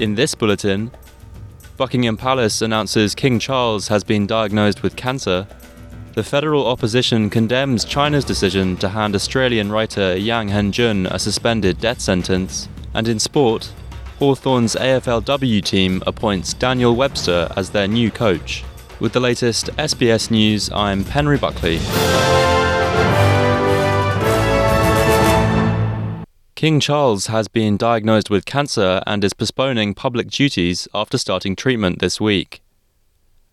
In this bulletin, Buckingham Palace announces King Charles has been diagnosed with cancer. The federal opposition condemns China's decision to hand Australian writer Yang Hengjun a suspended death sentence. And in sport, Hawthorn's AFLW team appoints Daniel Webster as their new coach. With the latest SBS News, I'm Penry Buckley. King Charles has been diagnosed with cancer and is postponing public duties after starting treatment this week.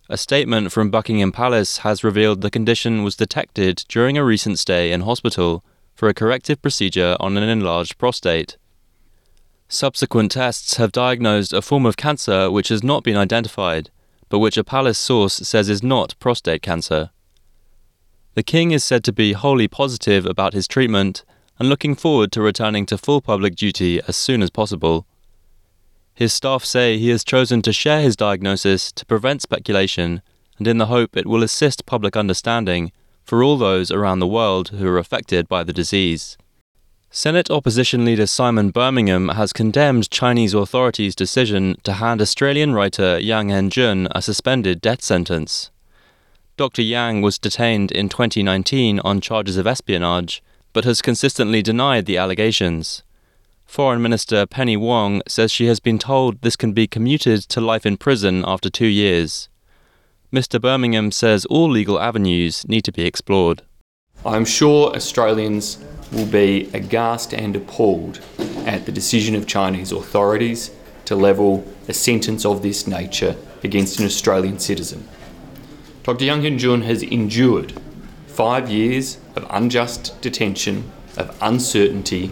A statement from Buckingham Palace has revealed the condition was detected during a recent stay in hospital for a corrective procedure on an enlarged prostate. Subsequent tests have diagnosed a form of cancer which has not been identified, but which a palace source says is not prostate cancer. The king is said to be wholly positive about his treatment and looking forward to returning to full public duty as soon as possible. His staff say he has chosen to share his diagnosis to prevent speculation and in the hope it will assist public understanding for all those around the world who are affected by the disease. Senate opposition leader Simon Birmingham has condemned Chinese authorities' decision to hand Australian writer Yang Hengjun a suspended death sentence. Dr. Yang was detained in 2019 on charges of espionage, but has consistently denied the allegations. Foreign Minister Penny Wong says she has been told this can be commuted to life in prison after two years. Mr. Birmingham says all legal avenues need to be explored. I'm sure Australians will be aghast and appalled at the decision of Chinese authorities to level a sentence of this nature against an Australian citizen. Dr. Yang Hengjun has endured five years of unjust detention, of uncertainty,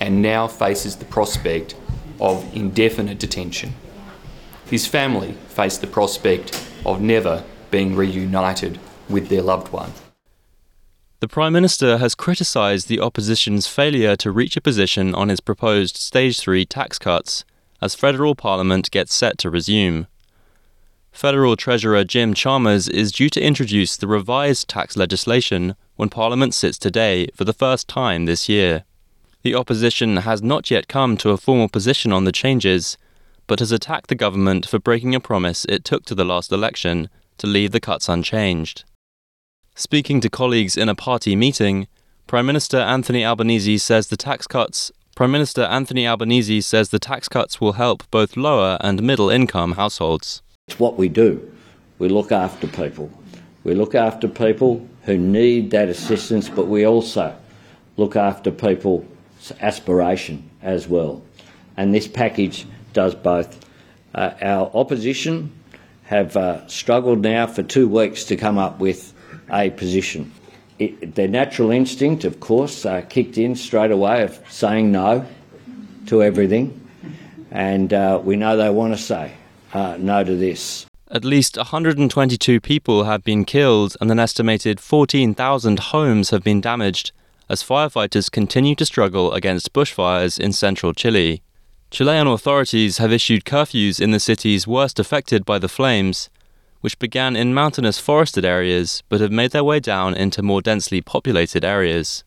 and now faces the prospect of indefinite detention. His family face the prospect of never being reunited with their loved one. The Prime Minister has criticised the opposition's failure to reach a position on his proposed Stage 3 tax cuts as federal parliament gets set to resume. Federal Treasurer Jim Chalmers is due to introduce the revised tax legislation when Parliament sits today for the first time this year. The opposition has not yet come to a formal position on the changes, but has attacked the government for breaking a promise it took to the last election to leave the cuts unchanged. Speaking to colleagues in a party meeting, Prime Minister Anthony Albanese says the tax cuts Prime Minister Anthony Albanese says the tax cuts will help both lower and middle income households. It's what we do. We look after people. We look after people who need that assistance, but we also look after people's aspiration as well. And this package does both. Uh, our opposition have uh, struggled now for two weeks to come up with a position. It, their natural instinct, of course, uh, kicked in straight away of saying no to everything, and uh, we know they want to say uh, no to this. At least 122 people have been killed and an estimated 14,000 homes have been damaged as firefighters continue to struggle against bushfires in central Chile. Chilean authorities have issued curfews in the cities worst affected by the flames, which began in mountainous forested areas but have made their way down into more densely populated areas.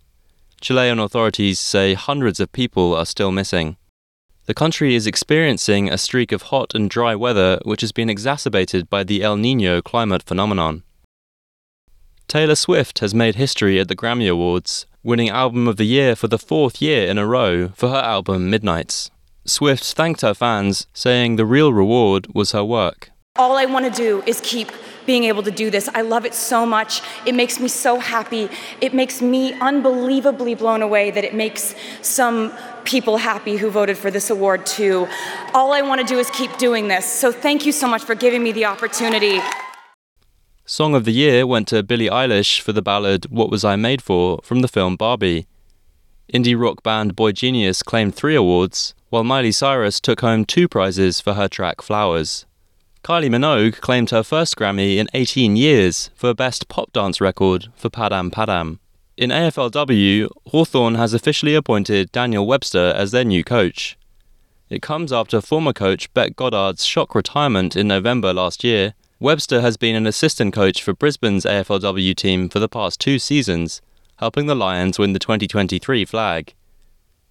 Chilean authorities say hundreds of people are still missing. The country is experiencing a streak of hot and dry weather which has been exacerbated by the El Nino climate phenomenon. Taylor Swift has made history at the Grammy Awards, winning Album of the Year for the fourth year in a row for her album Midnights. Swift thanked her fans, saying the real reward was her work. All I want to do is keep being able to do this. I love it so much. It makes me so happy. It makes me unbelievably blown away that it makes some people happy who voted for this award too. All I want to do is keep doing this. So thank you so much for giving me the opportunity. Song of the Year went to Billie Eilish for the ballad What Was I Made For from the film Barbie. Indie rock band boygenius claimed three awards, while Miley Cyrus took home two prizes for her track Flowers. Kylie Minogue claimed her first Grammy in 18 years for Best Pop Dance Record for Padam Padam. In AFLW, Hawthorn has officially appointed Daniel Webster as their new coach. It comes after former coach Bec Goddard's shock retirement in November last year. Webster has been an assistant coach for Brisbane's AFLW team for the past two seasons, helping the Lions win the 2023 flag.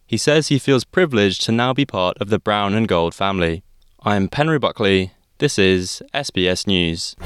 He says he feels privileged to now be part of the brown and gold family. I'm Penry Buckley. This is SBS News.